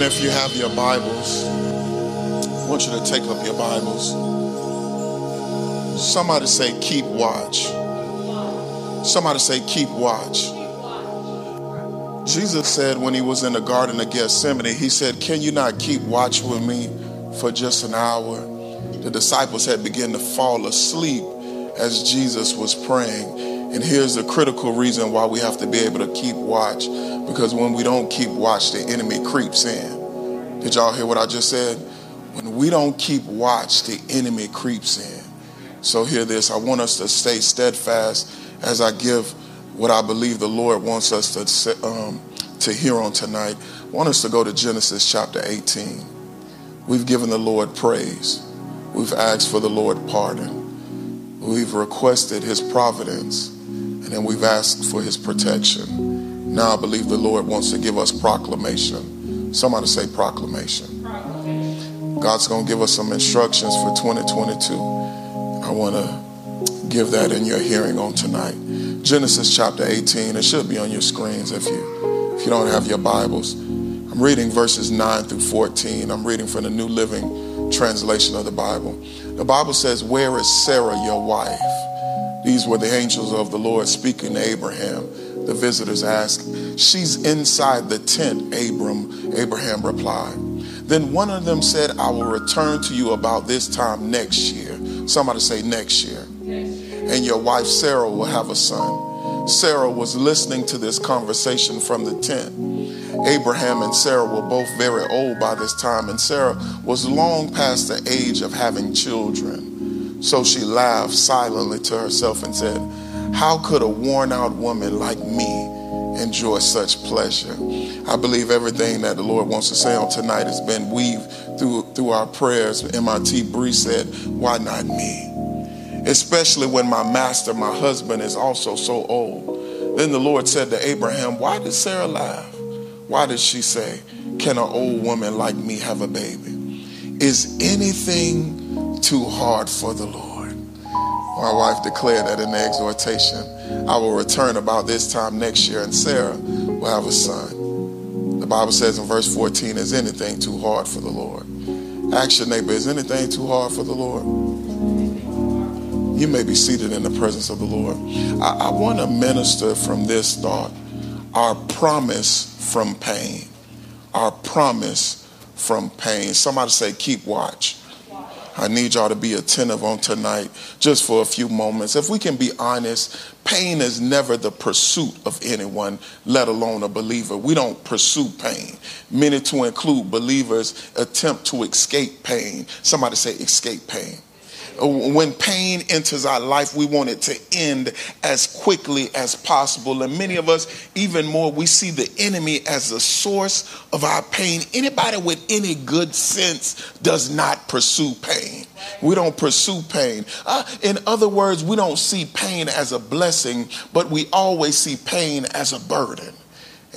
And if you have your Bibles, I want you to take up your Bibles. Somebody say, keep watch. Somebody say, keep watch. Jesus said when he was in the Garden of Gethsemane, he said, Can you not keep watch with me for just an hour? The disciples had begun to fall asleep as Jesus was praying. And here's the critical reason why we have to be able to keep watch. Because when we don't keep watch, the enemy creeps in. Did y'all hear what I just said? When we don't keep watch, the enemy creeps in. So hear this. I want us to stay steadfast as I give what I believe the Lord wants us to um, to hear on tonight. I want us to go to Genesis chapter 18. We've given the Lord praise. We've asked for the Lord pardon. We've requested His providence, and then we've asked for His protection. Now I believe the Lord wants to give us proclamation. Somebody say proclamation. proclamation. God's going to give us some instructions for 2022. I want to give that in your hearing on tonight. Genesis chapter 18. It should be on your screens if you if you don't have your Bibles. I'm reading verses 9 through 14. I'm reading from the New Living Translation of the Bible. The Bible says, Where is Sarah, your wife? These were the angels of the Lord speaking to Abraham. The visitors asked, She's inside the tent, Abram. Abraham replied. Then one of them said, I will return to you about this time next year. Somebody say next year and your wife Sarah will have a son. Sarah was listening to this conversation from the tent. Abraham and Sarah were both very old by this time, and Sarah was long past the age of having children. So she laughed silently to herself and said, How could a worn out woman like me enjoy such pleasure? I believe everything that the Lord wants to say on tonight has been weaved through, through our prayers. MIT Bree said, Why not me? especially when my master, my husband, is also so old. Then the Lord said to Abraham, Why did Sarah laugh? Why did she say, Can an old woman like me have a baby? Is anything too hard for the Lord? My wife declared that in the exhortation. I will return about this time next year, and Sarah will have a son. The Bible says in verse 14, Is anything too hard for the Lord? Ask your neighbor, Is anything too hard for the Lord? You may be seated in the presence of the Lord. I, I want to minister from this thought our promise from pain. Our promise from pain. Somebody say, keep watch. I need y'all to be attentive on tonight just for a few moments. If we can be honest, pain is never the pursuit of anyone, let alone a believer. We don't pursue pain. Many, to include believers, attempt to escape pain. Somebody say, escape pain when pain enters our life, we want it to end as quickly as possible. And many of us, even more, we see the enemy as the source of our pain. Anybody with any good sense does not pursue pain. We don't pursue pain. Uh, in other words, we don't see pain as a blessing, but we always see pain as a burden.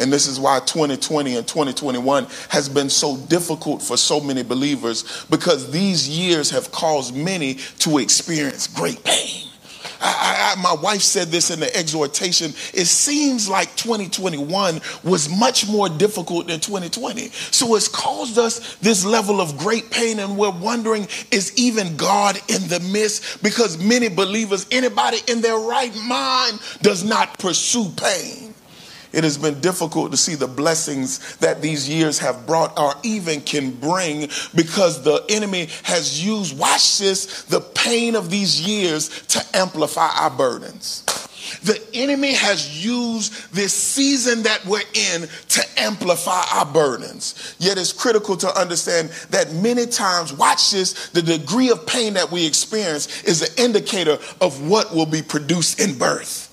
And this is why 2020 and 2021 has been so difficult for so many believers because these years have caused many to experience great pain. I, I, my wife said this in the exhortation. It seems like 2021 was much more difficult than 2020. So it's caused us this level of great pain, and we're wondering is even God in the midst? Because many believers, anybody in their right mind, does not pursue pain. It has been difficult to see the blessings that these years have brought or even can bring because the enemy has used, watch this, the pain of these years to amplify our burdens. The enemy has used this season that we're in to amplify our burdens. Yet it's critical to understand that many times, watch this, the degree of pain that we experience is an indicator of what will be produced in birth.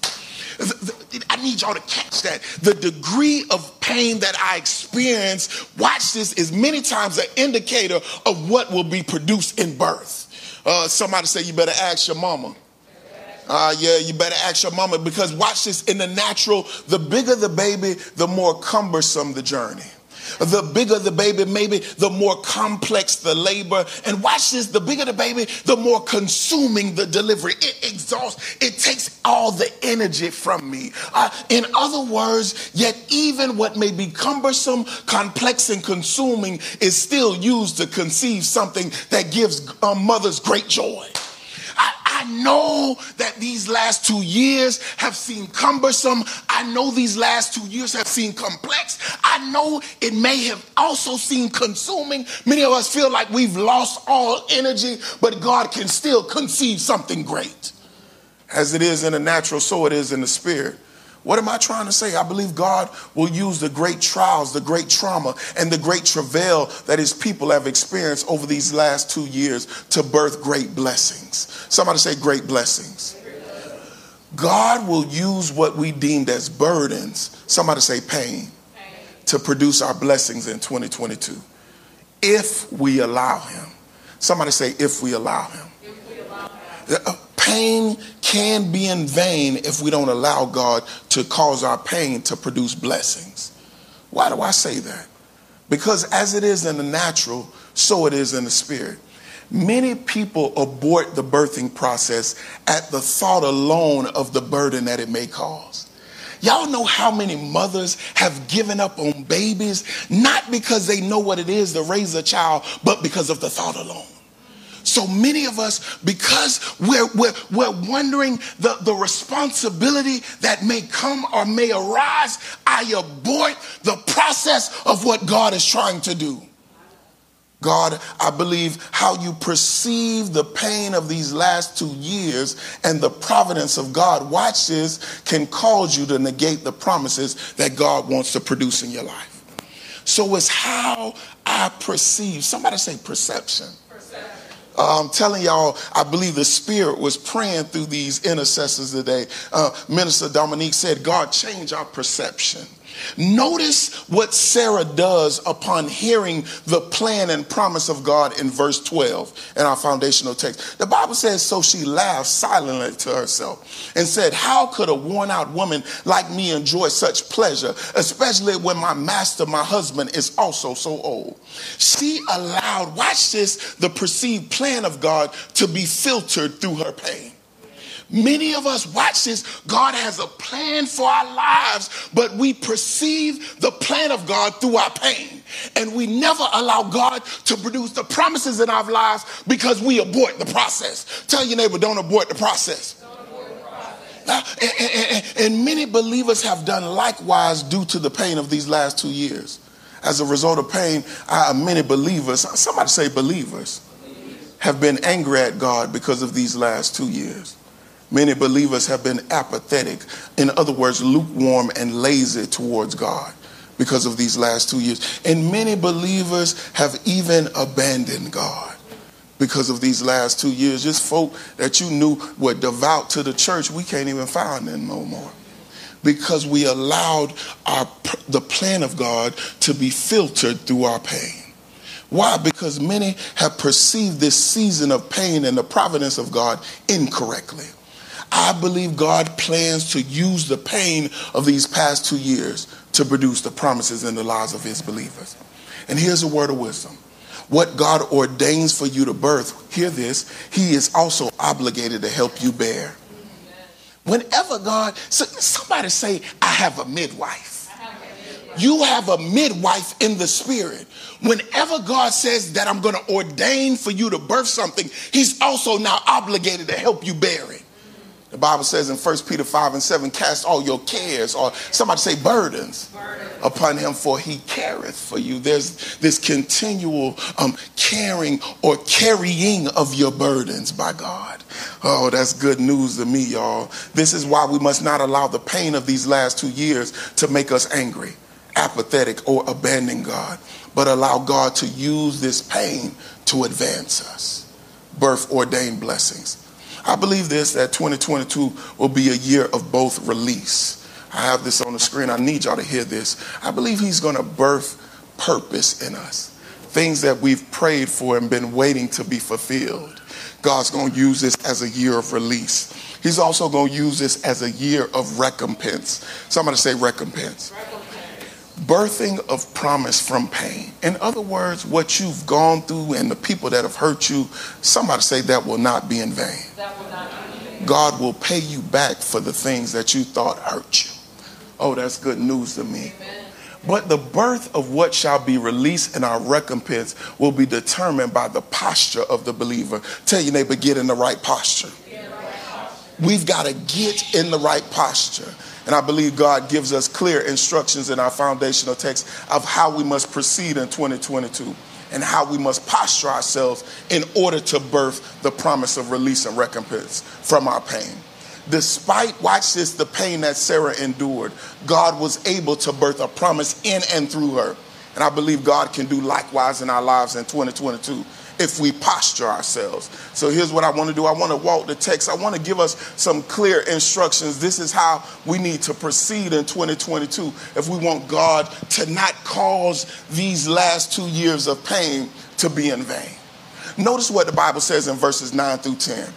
I need y'all to catch that. The degree of pain that I experience, watch this, is many times an indicator of what will be produced in birth. Uh, somebody say, You better ask your mama. Uh, yeah, you better ask your mama because watch this in the natural, the bigger the baby, the more cumbersome the journey. The bigger the baby, maybe the more complex the labor. And watch this the bigger the baby, the more consuming the delivery. It exhausts, it takes all the energy from me. Uh, in other words, yet even what may be cumbersome, complex, and consuming is still used to conceive something that gives uh, mothers great joy. Know that these last two years have seemed cumbersome. I know these last two years have seemed complex. I know it may have also seemed consuming. Many of us feel like we've lost all energy, but God can still conceive something great. As it is in the natural, so it is in the spirit. What am I trying to say? I believe God will use the great trials, the great trauma, and the great travail that his people have experienced over these last two years to birth great blessings. Somebody say, great blessings. God will use what we deemed as burdens, somebody say pain, to produce our blessings in 2022. If we allow him. Somebody say, if we allow him. If we allow him Uh, pain can be in vain if we don't allow God to cause our pain to produce blessings. Why do I say that? Because as it is in the natural, so it is in the spirit. Many people abort the birthing process at the thought alone of the burden that it may cause. Y'all know how many mothers have given up on babies, not because they know what it is to raise a child, but because of the thought alone. So many of us, because we're, we're, we're wondering the, the responsibility that may come or may arise, I abort the process of what God is trying to do. God, I believe how you perceive the pain of these last two years and the providence of God, watch this, can cause you to negate the promises that God wants to produce in your life. So it's how I perceive. Somebody say perception. I'm telling y'all, I believe the Spirit was praying through these intercessors today. Uh, Minister Dominique said, God, change our perception. Notice what Sarah does upon hearing the plan and promise of God in verse 12 in our foundational text. The Bible says, So she laughed silently to herself and said, How could a worn out woman like me enjoy such pleasure, especially when my master, my husband, is also so old? She allowed, watch this, the perceived plan of God to be filtered through her pain. Many of us watch this. God has a plan for our lives, but we perceive the plan of God through our pain. And we never allow God to produce the promises in our lives because we abort the process. Tell your neighbor, don't abort the process. And, and, and, many believers have done likewise due to the pain of these last two years. As a result of pain, many believers, somebody say believers, have been angry at God because of these last two years. Many believers have been apathetic, in other words, lukewarm and lazy towards God because of these last two years. And many believers have even abandoned God because of these last two years. Just folk that you knew were devout to the church, we can't even find them no more because we allowed our, the plan of God to be filtered through our pain. Why? Because many have perceived this season of pain and the providence of God incorrectly. I believe God plans to use the pain of these past two years to produce the promises in the lives of his believers. And here's a word of wisdom. What God ordains for you to birth, hear this, he is also obligated to help you bear. Whenever God, somebody say, I have a midwife. You have a midwife in the spirit. Whenever God says that I'm going to ordain for you to birth something, He's also now obligated to help you bear it. The Bible says in 1 Peter 5 and 7, cast all your cares, or somebody say burdens, upon him, for he careth for you. There's this continual um, caring or carrying of your burdens by God. Oh, that's good news to me, y'all. This is why we must not allow the pain of these last two years to make us angry, apathetic, or abandon God, but allow God to use this pain to advance us, birth ordained blessings. I believe this that 2022 will be a year of both release. I have this on the screen. I need y'all to hear this. I believe he's going to birth purpose in us. Things that we've prayed for and been waiting to be fulfilled. God's going to use this as a year of release. He's also going to use this as a year of recompense. Somebody say recompense. recompense. Birthing of promise from pain. In other words, what you've gone through and the people that have hurt you, somebody say that will not be in vain. Will be. God will pay you back for the things that you thought hurt you. Oh, that's good news to me. Amen. But the birth of what shall be released in our recompense will be determined by the posture of the believer. Tell your neighbor, get in the right posture. We've got to get in the right posture. And I believe God gives us clear instructions in our foundational text of how we must proceed in 2022 and how we must posture ourselves in order to birth the promise of release and recompense from our pain. Despite, watch this, the pain that Sarah endured, God was able to birth a promise in and through her. And I believe God can do likewise in our lives in 2022 if we posture ourselves. So here's what I want to do I want to walk the text. I want to give us some clear instructions. This is how we need to proceed in 2022 if we want God to not cause these last two years of pain to be in vain. Notice what the Bible says in verses 9 through 10.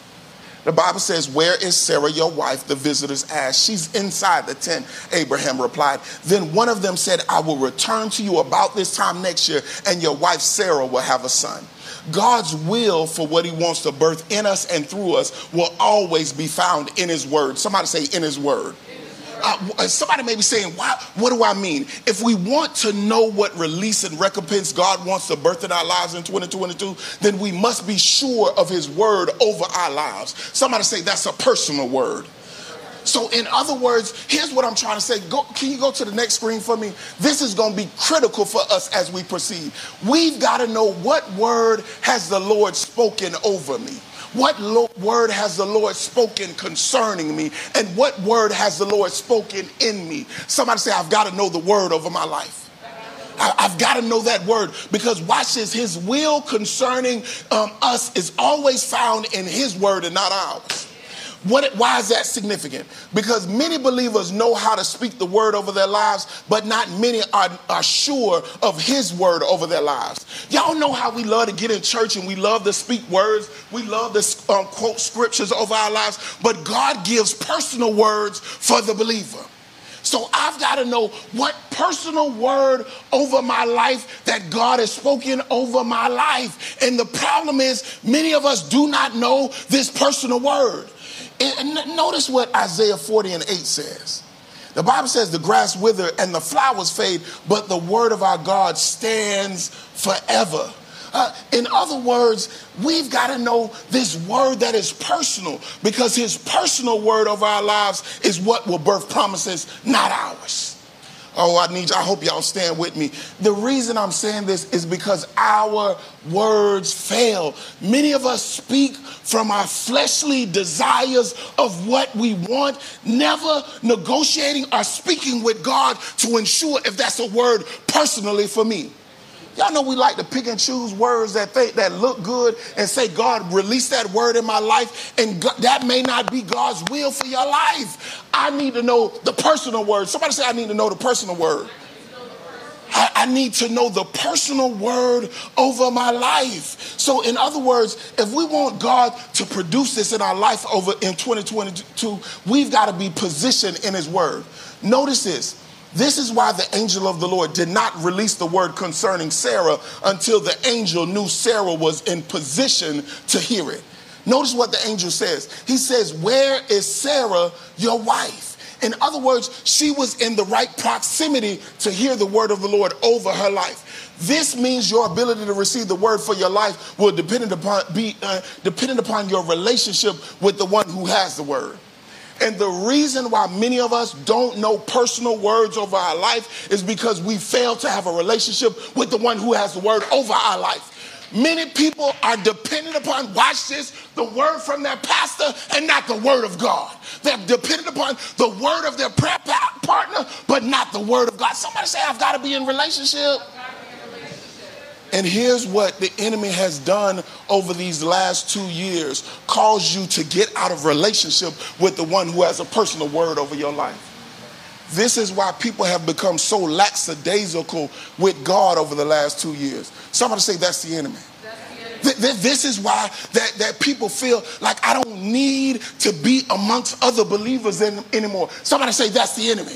The Bible says, Where is Sarah, your wife? The visitors asked. She's inside the tent, Abraham replied. Then one of them said, I will return to you about this time next year, and your wife Sarah will have a son. God's will for what he wants to birth in us and through us will always be found in his word. Somebody say, In his word. Uh, somebody may be saying, Why, what do I mean? If we want to know what release and recompense God wants to birth in our lives in 2022, then we must be sure of His word over our lives. Somebody say, That's a personal word. So, in other words, here's what I'm trying to say. Go, can you go to the next screen for me? This is going to be critical for us as we proceed. We've got to know what word has the Lord spoken over me. What lo- word has the Lord spoken concerning me? And what word has the Lord spoken in me? Somebody say, I've got to know the word over my life. I, have got to know that word because watch this. His will concerning um, us is always found in His word and not ours. What, why is that significant? Because many believers know how to speak the word over their lives, but not many are, are sure of his word over their lives. Y'all know how we love to get in church and we love to speak words. We love to um, quote scriptures over our lives, but God gives personal words for the believer. So I've got to know what personal word over my life that God has spoken over my life. And the problem is, many of us do not know this personal word. And notice what Isaiah 40 and 8 says. The Bible says the grass wither and the flowers fade, but the word of our God stands forever. Uh, in other words, we've got to know this word that is personal because his personal word of our lives is what will birth promises, not ours. Oh, I need, I hope y'all stand with me. The reason I'm saying this is because our words fail. Many of us speak from our fleshly desires of what we want, never negotiating or speaking with God to ensure if that's a word personally for me. Y'all know we like to pick and choose words that that look good and say, God, release that word in my life, and God, that may not be God's will for your life. I need to know the personal word. Somebody say, I need to know the personal word. I, I, need to know the personal word over my life. So, in other words, if we want God to produce this in our life over in 2022, we've got to be positioned in His word. Notice this this is why the angel of the Lord did not release the word concerning Sarah until the angel knew Sarah was in position to hear it. Notice what the angel says. He says, Where is Sarah, your wife? In other words, she was in the right proximity to hear the word of the Lord over her life. This means your ability to receive the word for your life will depend upon, be uh, dependent upon your relationship with the one who has the word. And the reason why many of us don't know personal words over our life is because we fail to have a relationship with the one who has the word over our life. Many people are dependent upon, watch this, the word from their pastor and not the word of God. They're dependent upon the word of their prayer partner, but not the word of God. Somebody say, I've got to be in relationship. And here's what the enemy has done over these last two years caused you to get out of relationship with the one who has a personal word over your life. This is why people have become so lackadaisical with God over the last two years. Somebody say that's the enemy. This is why that, that people feel like I don't need to be amongst other believers anymore. Somebody say that's the enemy.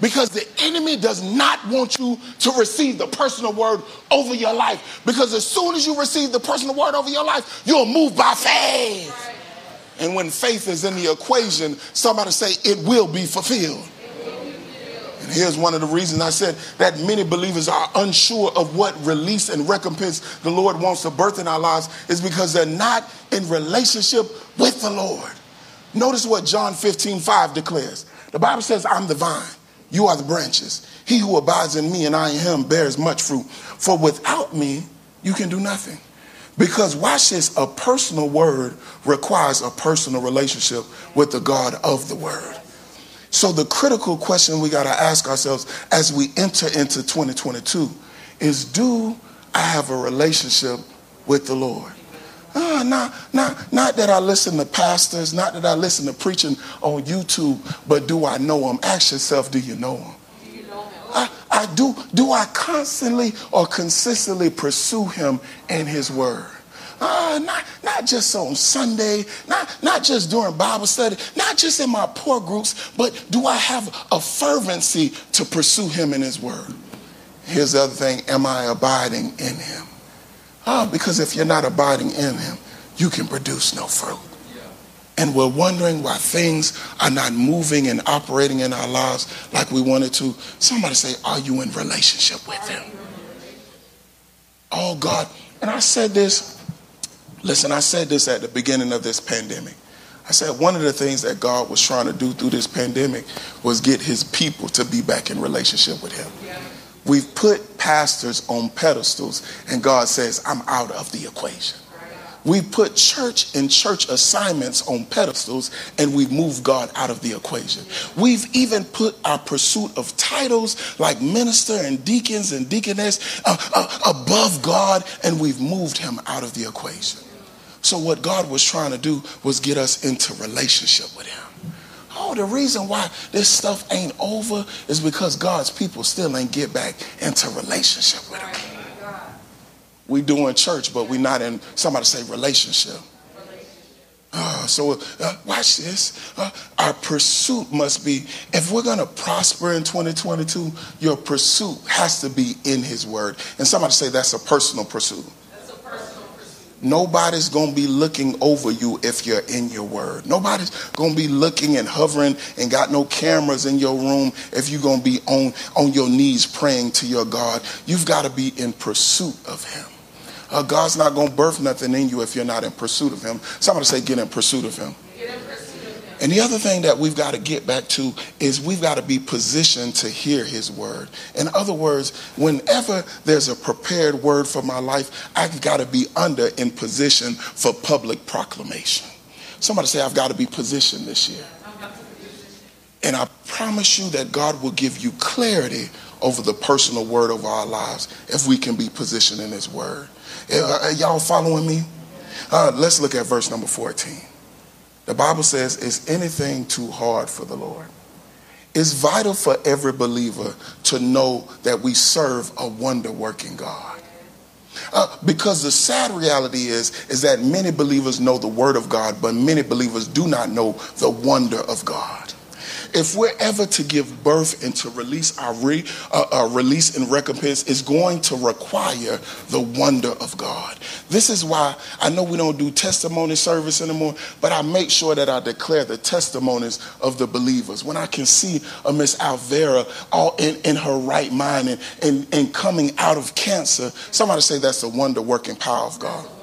Because the enemy does not want you to receive the personal word over your life. Because as soon as you receive the personal word over your life, you'll move by faith. And when faith is in the equation, somebody say it will be fulfilled. And here's one of the reasons I said that many believers are unsure of what release and recompense the Lord wants to birth in our lives is because they're not in relationship with the Lord. Notice what John 15, 5 declares. The Bible says, I'm the vine you are the branches. He who abides in me and I in him bears much fruit. For without me, you can do nothing. Because watch this, a personal word requires a personal relationship with the God of the word. So the critical question we got to ask ourselves as we enter into 2022 is do I have a relationship with the Lord? Uh, not, not, not that I listen to pastors, not that I listen to preaching on YouTube, but do I know him? Ask yourself, do you know him? I, I do. Do I constantly or consistently pursue him in his word? Uh, not, not just on Sunday, not, not just during Bible study, not just in my poor groups, but do I have a fervency to pursue him in his word? Here's the other thing Am I abiding in him? Oh, because if you're not abiding in him, you can produce no fruit. And we're wondering why things are not moving and operating in our lives like we wanted to. Somebody say, Are you in relationship with him? Oh, God. And I said this, listen, I said this at the beginning of this pandemic. I said one of the things that God was trying to do through this pandemic was get his people to be back in relationship with him. Yeah. We've put pastors on pedestals, and God says, I'm out of the equation. We put church and church assignments on pedestals and we've moved God out of the equation. We've even put our pursuit of titles like minister and deacons and deaconess uh, uh, above God and we've moved him out of the equation. So, what God was trying to do was get us into relationship with him. The reason why this stuff ain't over is because God's people still ain't get back into relationship with Him. We doing church, but we not in, somebody say relationship. Uh, so uh, watch this. Uh, our pursuit must be, if we're going to prosper in 2022, your pursuit has to be in His Word. And somebody say that's a personal pursuit. Nobody's going to be looking over you if you're in your word. Nobody's going to be looking and hovering and got no cameras in your room if you're going to be on, on your knees praying to your God. You've got to be in pursuit of Him. Uh, God's not going to birth nothing in you if you're not in pursuit of Him. Somebody say, get in pursuit of Him. And the other thing that we've got to get back to is we've got to be positioned to hear his word. In other words, whenever there's a prepared word for my life, I've got to be under in position for public proclamation. Somebody say, I've got to be positioned this year. And I promise you that God will give you clarity over the personal word of our lives if we can be positioned in his word. Are y'all following me? Uh, let's look at verse number 14. The Bible says, Is anything too hard for the Lord? It's vital for every believer to know that we serve a wonder working God. Uh, because the sad reality is is that many believers know the word of God, but many believers do not know the wonder of God. If we're ever to give birth and to release our re, uh, uh, release and recompense, is going to require the wonder of God. This is why I know we don't do testimony service anymore, but I make sure that I declare the testimonies of the believers. When I can see a Miss Alvera all in, in her right mind and, and, and coming out of cancer, somebody say that's the wonder working power of God.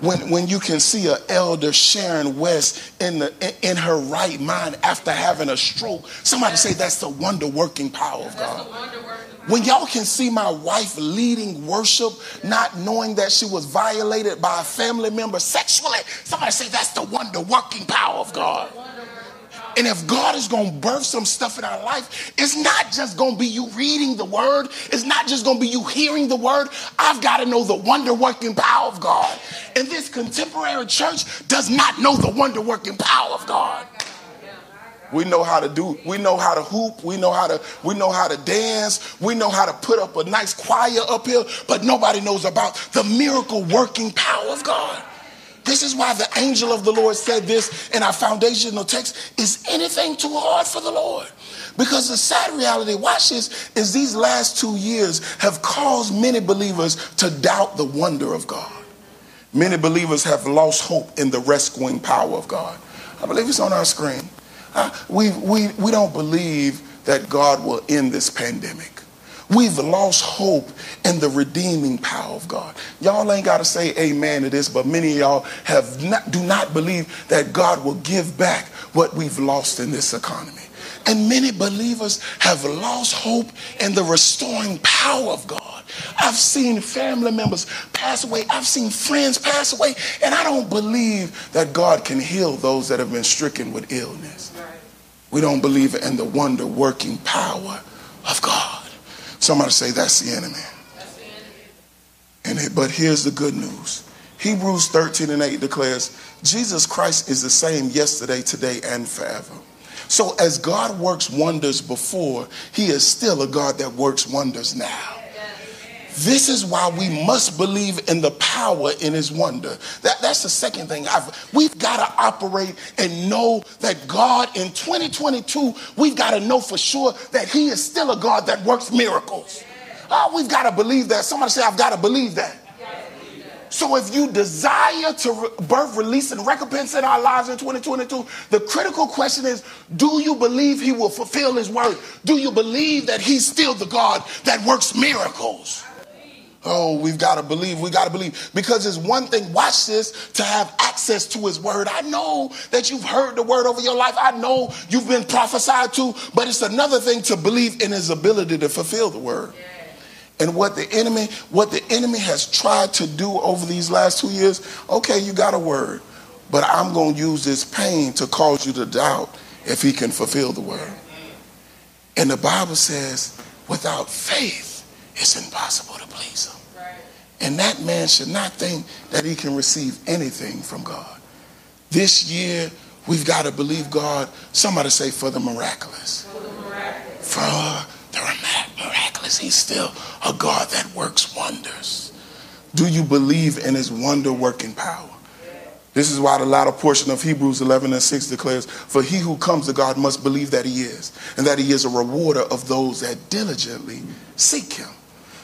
When, when you can see an elder Sharon West in, the, in, in her right mind after having a stroke, somebody say that's the wonder working power of God. When y'all can see my wife leading worship, not knowing that she was violated by a family member sexually, somebody say that's the wonder working power of God. And if God is going to birth some stuff in our life, it's not just going to be you reading the word. It's not just going to be you hearing the word. I've got to know the wonder working power of God. And this contemporary church does not know the wonder working power of God. We know how to do, we know how to hoop, we know how to, we know how to dance, we know how to put up a nice choir up here, but nobody knows about the miracle working power of God. This is why the angel of the Lord said this in our foundational text is anything too hard for the Lord? Because the sad reality, watch this, is these last two years have caused many believers to doubt the wonder of God. Many believers have lost hope in the rescuing power of God. I believe it's on our screen. Uh, we, we, we don't believe that God will end this pandemic. We've lost hope in the redeeming power of God. Y'all ain't got to say amen to this, but many of y'all have not, do not believe that God will give back what we've lost in this economy. And many believers have lost hope in the restoring power of God. I've seen family members pass away. I've seen friends pass away. And I don't believe that God can heal those that have been stricken with illness. We don't believe in the wonder working power of God. Somebody say that's the enemy. That's the enemy. And but here's the good news. Hebrews 13 and 8 declares Jesus Christ is the same yesterday, today, and forever. So as God works wonders before, he is still a God that works wonders now. This is why we must believe in the power in his wonder. That, that's the second thing. I've, we've got to operate and know that God in 2022, we've got to know for sure that he is still a God that works miracles. Oh, we've got to believe that. Somebody say, I've got to believe that. So if you desire to birth, release, and recompense in our lives in 2022, the critical question is, do you believe he will fulfill his word? Do you believe that he's still the God that works miracles? Oh, we've got to believe. We got to believe. Because it's one thing, watch this, to have access to his word. I know that you've heard the word over your life. I know you've been prophesied to, but it's another thing to believe in his ability to fulfill the word. And what the enemy, what the enemy has tried to do over these last two years, okay, you got a word, but I'm going to use this pain to cause you to doubt if he can fulfill the word. And the Bible says, without faith, it's impossible to please him. And that man should not think that he can receive anything from God. This year, we've got to believe God. Somebody say, for the miraculous. For the miraculous. For the miraculous. He's still a God that works wonders. Do you believe in his wonder working power? This is why the latter portion of Hebrews 11 and 6 declares, For he who comes to God must believe that he is, and that he is a rewarder of those that diligently seek him.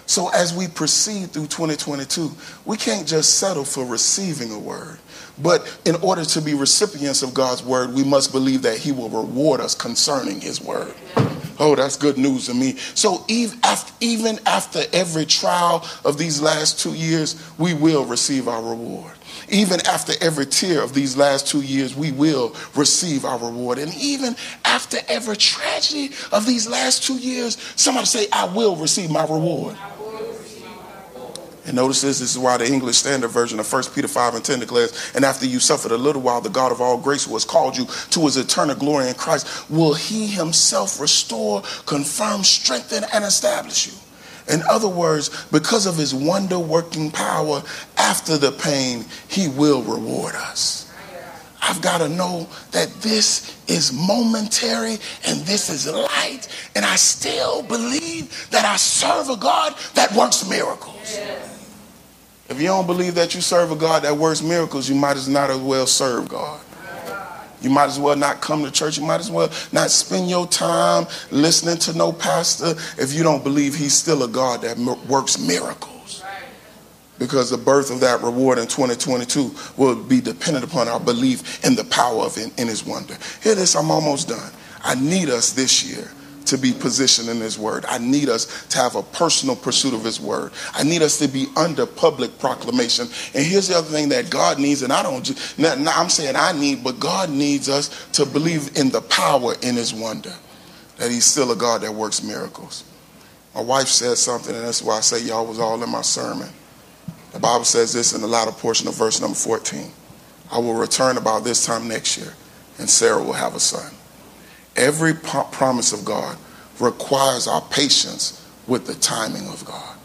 So as we proceed through 2022, we can't just settle for receiving a word. But in order to be recipients of God's word, we must believe that he will reward us concerning his word. Oh, that's good news to me. So even after every trial of these last two years, we will receive our reward. Even after every tear of these last two years, we will receive our reward. And even after every tragedy of these last two years, somebody say, I will receive my reward. And notice this, this is why the English Standard Version of 1 Peter 5 and 10 declares, And after you suffered a little while, the God of all grace who has called you to his eternal glory in Christ, will he himself restore, confirm, strengthen, and establish you. In other words, because of his wonder working power, after the pain, he will reward us. I've got to know that this is momentary and this is light. And I still believe that I serve a God that works miracles. Yes. If you don't believe that you serve a God that works miracles, you might as not as well serve God. You might as well not come to church. You might as well not spend your time listening to no pastor if you don't believe he's still a God that works miracles. Because the birth of that reward in 2022 will be dependent upon our belief in the power of in, in his wonder. Hear this, I'm almost done. I need us this year to be positioned in His Word. I need us to have a personal pursuit of His Word. I need us to be under public proclamation. And here's the other thing that God needs, and I don't, not, not, I'm saying I need, but God needs us to believe in the power in His wonder, that He's still a God that works miracles. My wife said something, and that's why I say y'all was all in my sermon. The Bible says this in the latter portion of verse number 14 I will return about this time next year, and Sarah will have a son. Every promise of God requires our patience with the timing of God.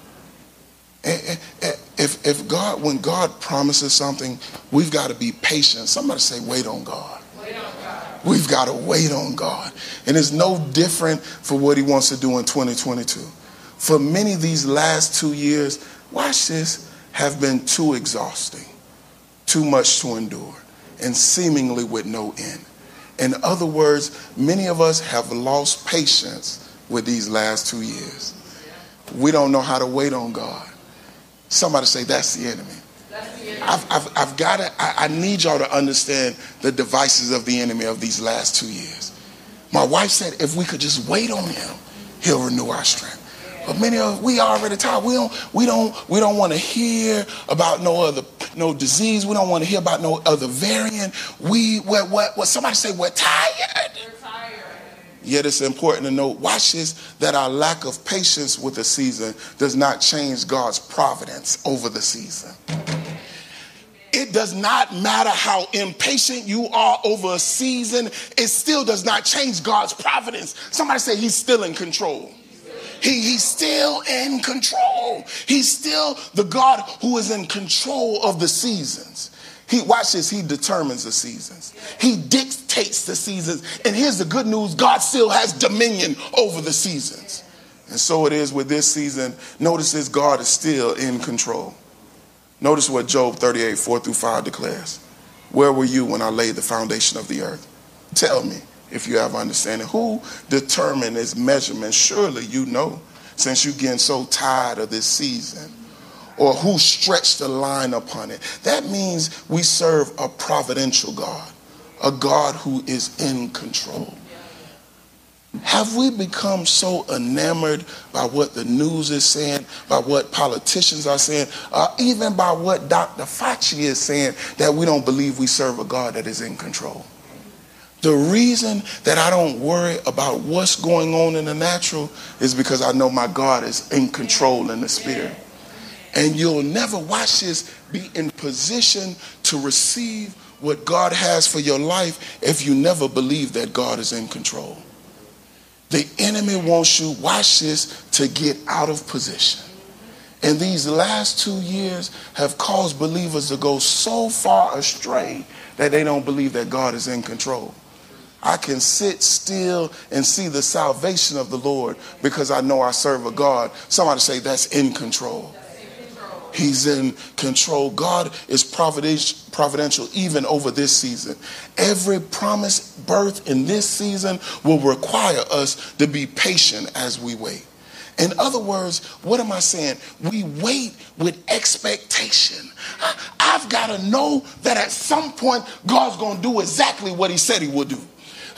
Eh, eh, eh, if, if God, when God promises something, we've got to be patient. Somebody say, wait on God. Wait on God. We've got to wait on God. And it's no different for what He wants to do in 2022. For many of these last two years, watch this, have been too exhausting, too much to endure, and seemingly with no end. In other words, many of us have lost patience with these last two years. We don't know how to wait on God. Somebody say, That's the enemy. I've, I've, I've got to, I, I need y'all to understand the devices of the enemy of these last two years. My wife said, if we could just wait on him, he'll renew our strength. But many of we already tired. We don't we don't we don't want to hear about no other no disease. We don't want to hear about no other variant. We what what what somebody say we're tired. We're tired. Yet it's important to note, watch this, that our lack of patience with the season does not change God's providence over the season. It does not matter how impatient you are over a season, it still does not change God's providence. Somebody say he's still in control. He, he's still in control. He's still the God who is in control of the seasons. He watch this, he determines the seasons. He dictates the seasons. And here's the good news: God still has dominion over the seasons. And so it is with this season. Notice this God is still in control. Notice what Job 38, 4 through 5 declares. Where were you when I laid the foundation of the earth? Tell me if you have understanding. Who determined this measurement? Surely you know, since you're getting so tired of this season. Or who stretched the line upon it. That means we serve a providential God, a God who is in control. Have we become so enamored by what the news is saying, by what politicians are saying, uh, even by what Dr. Fauci is saying, that we don't believe we serve a God that is in control? The reason that I don't worry about what's going on in the natural is because I know my God is in control in the spirit. And you'll never watch this be in position to receive what God has for your life if you never believe that God is in control. The enemy wants you, watch this, to get out of position. And these last two years have caused believers to go so far astray that they don't believe that God is in control. I can sit still and see the salvation of the Lord because I know I serve a God. Somebody say that's in control. He's in control. God is providential even over this season. Every promised birth in this season will require us to be patient as we wait. In other words, what am I saying? We wait with expectation. I've got to know that at some point God's going to do exactly what He said He would do.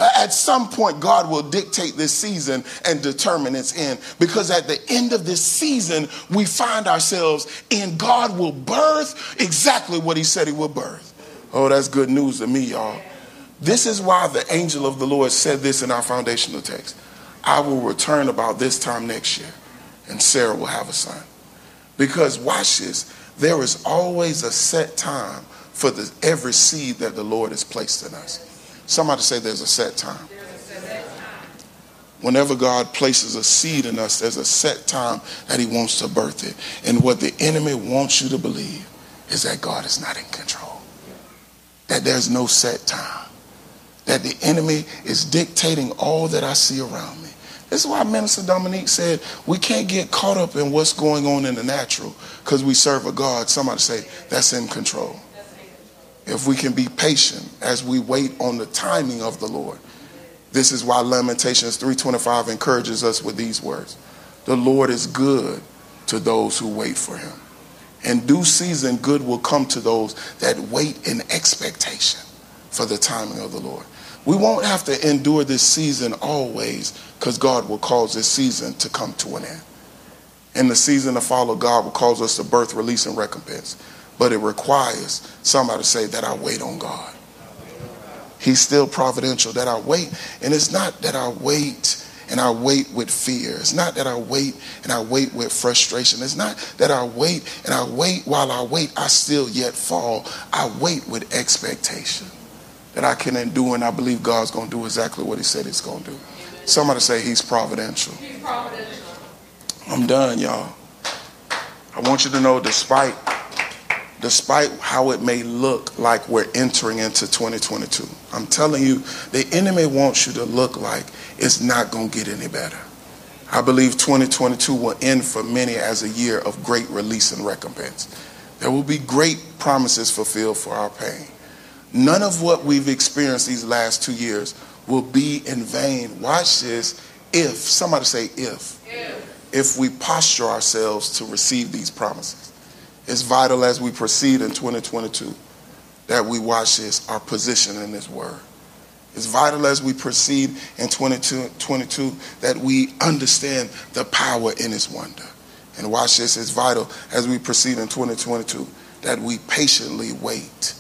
At some point, God will dictate this season and determine its end. Because at the end of this season, we find ourselves in God will birth exactly what He said He would birth. Oh, that's good news to me, y'all. This is why the angel of the Lord said this in our foundational text I will return about this time next year, and Sarah will have a son. Because, watch this, there is always a set time for the, every seed that the Lord has placed in us. Somebody say there's a set time. Whenever God places a seed in us, there's a set time that He wants to birth it. And what the enemy wants you to believe is that God is not in control, that there's no set time, that the enemy is dictating all that I see around me. This is why Minister Dominique said we can't get caught up in what's going on in the natural because we serve a God. Somebody say that's in control if we can be patient as we wait on the timing of the Lord. This is why Lamentations 3:25 encourages us with these words. The Lord is good to those who wait for him. In due season good will come to those that wait in expectation for the timing of the Lord. We won't have to endure this season always because God will cause this season to come to an end. And the season to follow, God will cause us to birth, release, and recompense. But it requires somebody to say that I wait on God. He's still providential, that I wait. And it's not that I wait and I wait with fear. It's not that I wait and I wait with frustration. It's not that I wait and I wait while I wait, I still yet fall. I wait with expectation that I can endure and I believe God's going to do exactly what He said He's going to do. Somebody say He's providential. He's providential. I'm done, y'all. I want you to know, despite despite how it may look like we're entering into 2022. I'm telling you, the enemy wants you to look like it's not going to get any better. I believe 2022 will end for many as a year of great release and recompense. There will be great promises fulfilled for our pain. None of what we've experienced these last two years will be in vain. Watch this. If, somebody say if, if, if we posture ourselves to receive these promises. It's vital as we proceed in 2022 that we watch this, our position in this word. It's vital as we proceed in 2022 that we understand the power in his wonder. And watch this, it's vital as we proceed in 2022 that we patiently wait.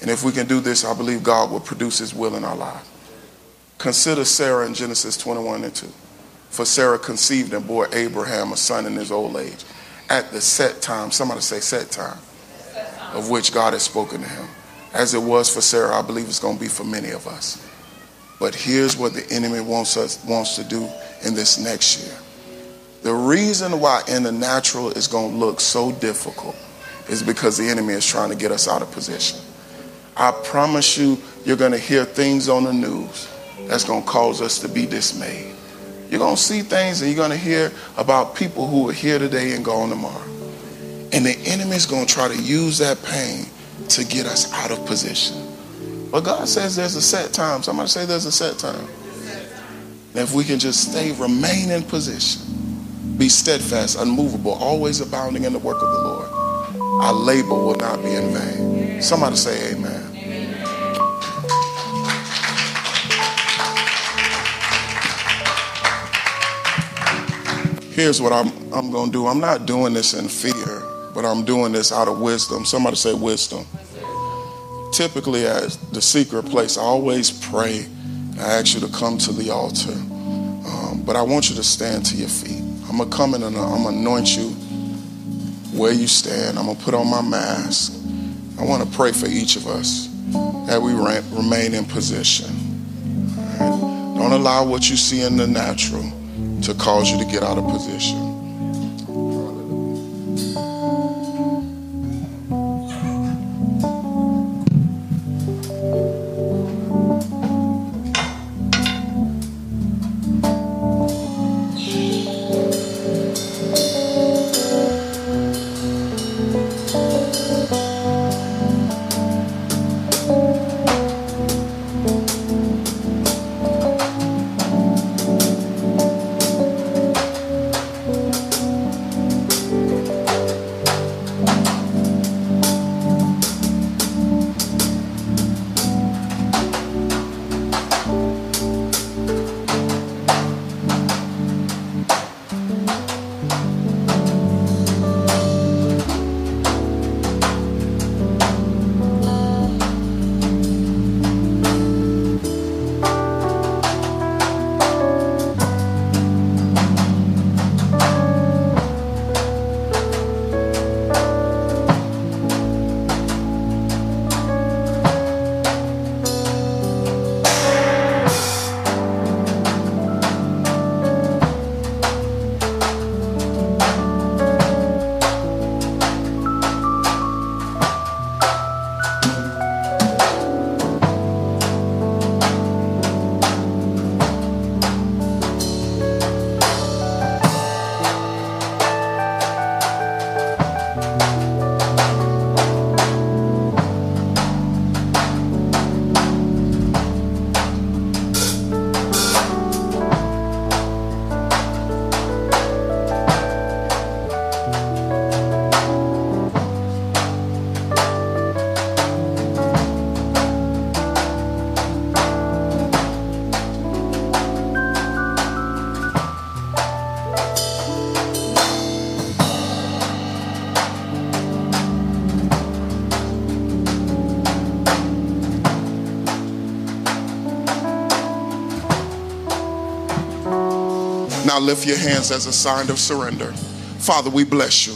And if we can do this, I believe God will produce his will in our lives. Consider Sarah in Genesis 21 and 2. For Sarah conceived and bore Abraham a son in his old age at the set time, somebody say set time, set time, of which God has spoken to him. As it was for Sarah, I believe it's going to be for many of us. But here's what the enemy wants us wants to do in this next year. The reason why in the natural is going to look so difficult is because the enemy is trying to get us out of position. I promise you, you're going to hear things on the news that's going to cause us to be dismayed. You're going to see things and you're going to hear about people who are here today and gone tomorrow. And the enemy is going to try to use that pain to get us out of position. But God says there's a set time. Somebody say there's a set time. And if we can just stay, remain in position, be steadfast, unmovable, always abounding in the work of the Lord, our labor will not be in vain. Somebody say amen. Here's what I'm, I'm going to do. I'm not doing this in fear, but I'm doing this out of wisdom. Somebody say wisdom. Typically, at the secret place, I always pray. I ask you to come to the altar. Um, but I want you to stand to your feet. I'm going to come in and I'm going to anoint you where you stand. I'm going to put on my mask. I want to pray for each of us that we remain in position. Right? Don't allow what you see in the natural to cause you to get out of position. Now lift your hands as a sign of surrender. Father, we bless you.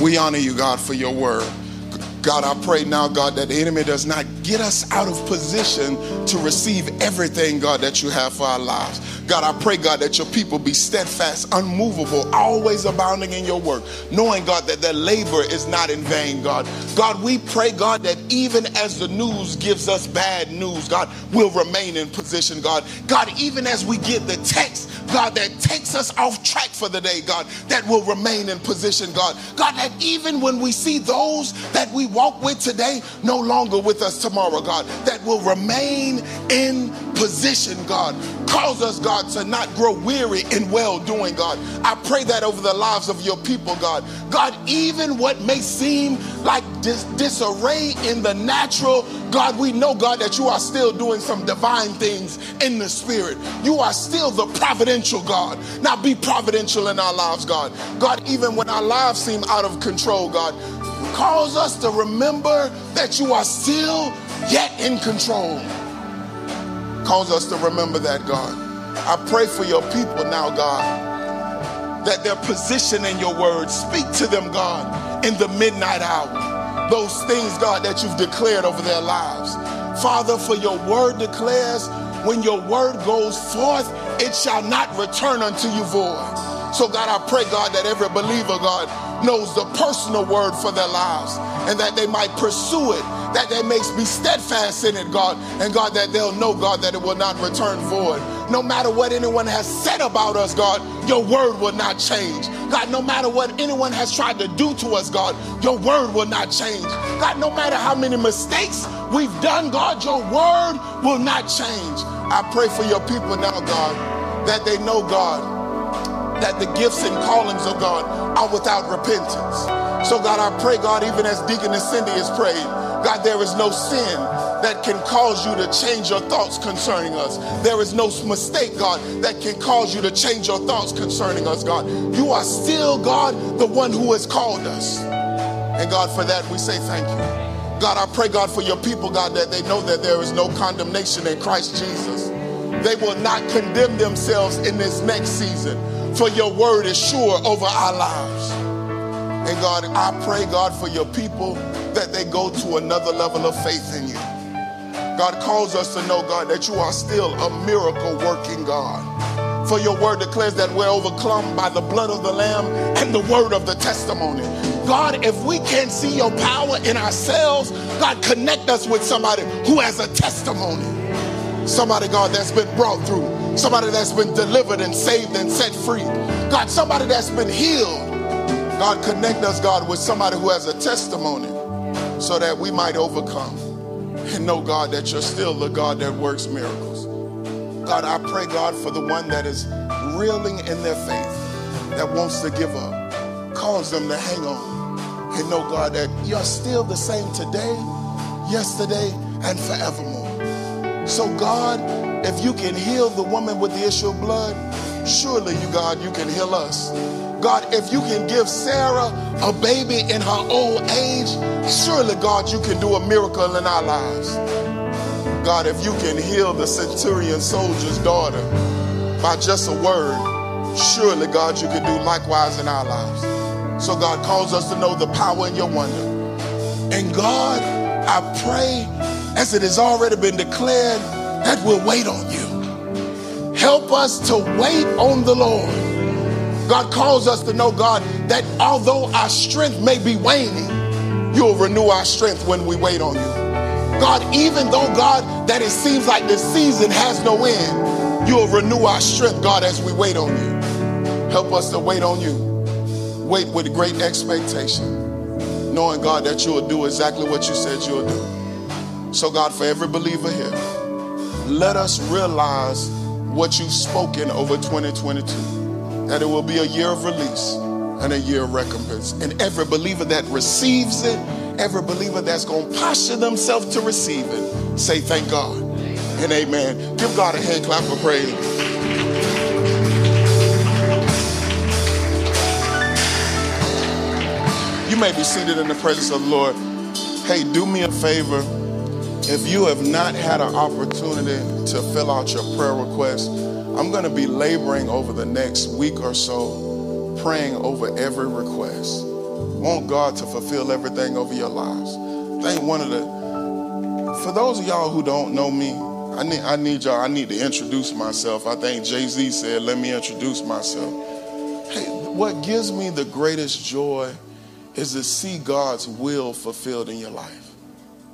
We honor you, God, for your word. God, I pray now, God, that the enemy does not get us out of position to receive everything, God, that you have for our lives. God, I pray, God, that your people be steadfast, unmovable, always abounding in your work, knowing, God, that their labor is not in vain, God. God, we pray, God, that even as the news gives us bad news, God, we'll remain in position, God. God, even as we get the text, God, that takes us off track for the day, God, that will remain in position, God. God, that even when we see those that we walk with today no longer with us tomorrow, God, that will remain in position, God. Cause us, God, to not grow weary in well doing, God. I pray that over the lives of your people, God. God, even what may seem like dis- disarray in the natural, God, we know, God, that you are still doing some divine things in the spirit. You are still the providential God. Now be providential in our lives, God. God, even when our lives seem out of control, God, cause us to remember that you are still yet in control. Cause us to remember that, God. I pray for your people now, God, that their position in your word, speak to them, God, in the midnight hour. Those things, God, that you've declared over their lives. Father, for your word declares, when your word goes forth, it shall not return unto you void. So, God, I pray, God, that every believer, God, knows the personal word for their lives and that they might pursue it, that they may be steadfast in it, God, and God, that they'll know, God, that it will not return void. No matter what anyone has said about us, God, your word will not change. God, no matter what anyone has tried to do to us, God, your word will not change. God, no matter how many mistakes we've done, God, your word will not change. I pray for your people now, God, that they know, God, that the gifts and callings of God are without repentance. So, God, I pray, God, even as Deacon Deaconess Cindy has prayed, God, there is no sin that can cause you to change your thoughts concerning us. There is no mistake, God, that can cause you to change your thoughts concerning us, God. You are still, God, the one who has called us. And God, for that, we say thank you. God, I pray, God, for your people, God, that they know that there is no condemnation in Christ Jesus. They will not condemn themselves in this next season for your word is sure over our lives. And God, I pray, God, for your people that they go to another level of faith in you. God calls us to know, God, that you are still a miracle working God. For your word declares that we're overcome by the blood of the Lamb and the word of the testimony. God, if we can't see your power in ourselves, God, connect us with somebody who has a testimony. Somebody, God, that's been brought through somebody that's been delivered and saved and set free. God, somebody that's been healed. God, connect us, God, with somebody who has a testimony so that we might overcome and know, God, that you're still the God that works miracles. God, I pray, God, for the one that is reeling in their faith, that wants to give up. Cause them to hang on and know, God, that you're still the same today, yesterday, and forevermore. So, God, if you can heal the woman with the issue of blood, surely you, God, you can heal us. God, if you can give Sarah a baby in her old age, surely, God, you can do a miracle in our lives. God, if you can heal the centurion soldier's daughter by just a word, surely, God, you can do likewise in our lives. So, God, calls us to know the power in your wonder. And God, I pray, as it has already been declared, that we will wait on you. Help us to wait on the Lord. God calls us to know, God, that although our strength may be waning, you'll renew our strength when we wait on you. God, even though, God, that it seems like this season has no end, you'll renew our strength, God, as we wait on you. Help us to wait on you. Wait with great expectation, knowing, God, that you'll do exactly what you said you'll do. So, God, for every believer here, let us realize what you've spoken over 2022 that it will be a year of release and a year of recompense. And every believer that receives it, every believer that's going to posture themselves to receive it, say thank God and amen. Give God a hand clap for praise. You may be seated in the presence of the Lord. Hey, do me a favor If you have not had an opportunity to fill out your prayer request, I'm going to be laboring over the next week or so, praying over every request. Want God to fulfill everything over your lives. Think one of the, for those of y'all who don't know me, I need, I need y'all, I need to introduce myself. I think Jay Z said, let me introduce myself. Hey, what gives me the greatest joy is to see God's will fulfilled in your life.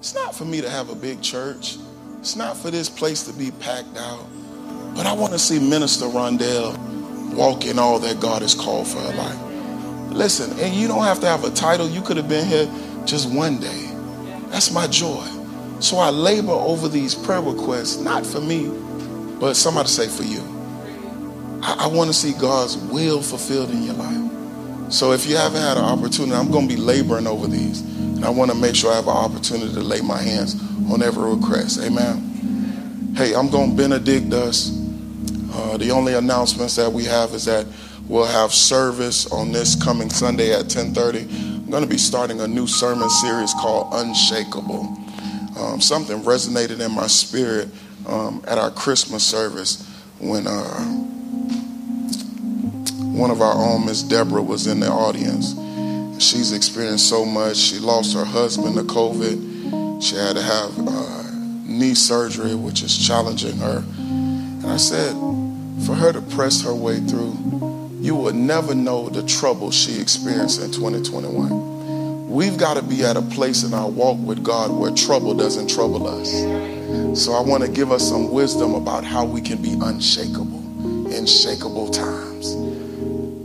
It's not for me to have a big church. It's not for this place to be packed out. But I want to see Minister Rondell walk in all that God has called for her life. Listen, and you don't have to have a title. You could have been here just one day. That's my joy. So I labor over these prayer requests, not for me, but somebody say for you. I, I want to see God's will fulfilled in your life. So if you haven't had an opportunity, I'm going to be laboring over these. And I want to make sure I have an opportunity to lay my hands on every request. Amen. Hey, I'm going to benedict us. Uh, the only announcements that we have is that we'll have service on this coming Sunday at 10:30. I'm going to be starting a new sermon series called Unshakable. Um, something resonated in my spirit um, at our Christmas service when uh, one of our own, Miss Deborah, was in the audience She's experienced so much. She lost her husband to COVID. She had to have uh, knee surgery, which is challenging her. And I said, for her to press her way through, you will never know the trouble she experienced in 2021. We've got to be at a place in our walk with God where trouble doesn't trouble us. So I want to give us some wisdom about how we can be unshakable in shakeable times.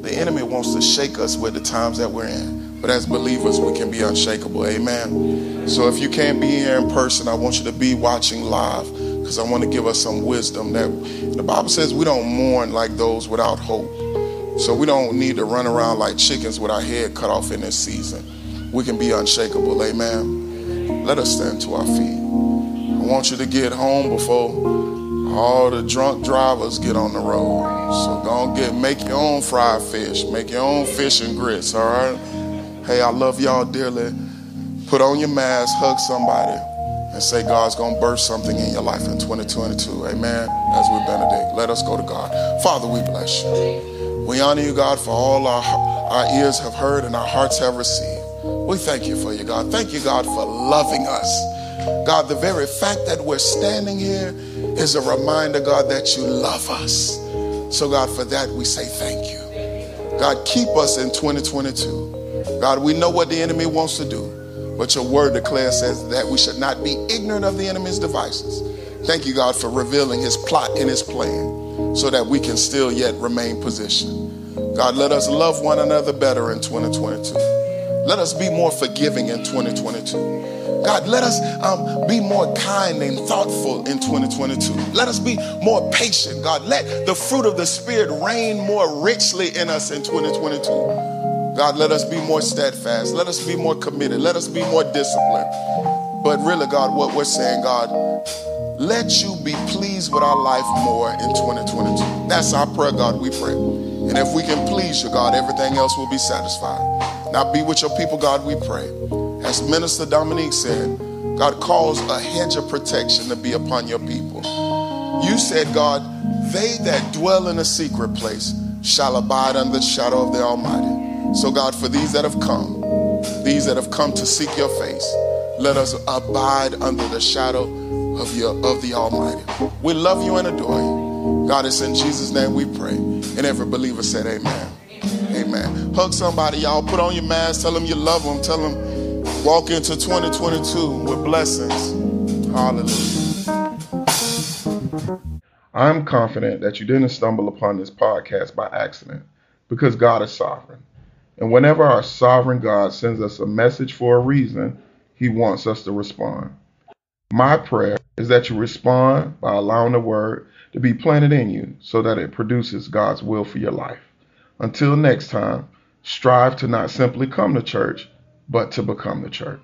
The enemy wants to shake us with the times that we're in. But as believers, we can be unshakable. Amen. So if you can't be here in person, I want you to be watching live because I want to give us some wisdom that the Bible says we don't mourn like those without hope. So we don't need to run around like chickens with our head cut off in this season. We can be unshakable. Amen. Let us stand to our feet. I want you to get home before all the drunk drivers get on the road. So go get make your own fried fish, make your own fish and grits, all right? Hey, I love y'all dearly. Put on your mask, hug somebody, and say God's going to burst something in your life in 2022. Amen. As we benedict, let us go to God. Father, we bless you. We honor you, God, for all our, our ears have heard and our hearts have received. We thank you for you, God. Thank you, God, for loving us. God, the very fact that we're standing here is a reminder, God, that you love us. So, God, for that we say thank you. God, keep us in 2022. God, we know what the enemy wants to do, but your word declares says that we should not be ignorant of the enemy's devices. Thank you, God, for revealing his plot and his plan so that we can still yet remain positioned. God, let us love one another better in 2022. Let us be more forgiving in 2022. God, let us um, be more kind and thoughtful in 2022. Let us be more patient. God, let the fruit of the Spirit reign more richly in us in 2022. God, let us be more steadfast. Let us be more committed. Let us be more disciplined. But really, God, what we're saying, God, let you be pleased with our life more in 2022. That's our prayer, God, we pray. And if we can please you, God, everything else will be satisfied. Now be with your people, God, we pray. As Minister Dominique said, God calls a hedge of protection to be upon your people. You said, God, they that dwell in a secret place shall abide under the shadow of the Almighty. So, God, for these that have come, these that have come to seek your face, let us abide under the shadow of your of the Almighty. We love you and adore you. God, it's in Jesus' name we pray. And every believer said, Amen. Amen. Hug somebody, y'all. Put on your mask. Tell them you love them. Tell them walk into 2022 with blessings. Hallelujah. I'm confident that you didn't stumble upon this podcast by accident because God is sovereign. And whenever our sovereign God sends us a message for a reason, he wants us to respond. My prayer is that you respond by allowing the word to be planted in you so that it produces God's will for your life. Until next time, strive to not simply come to church, but to become the church.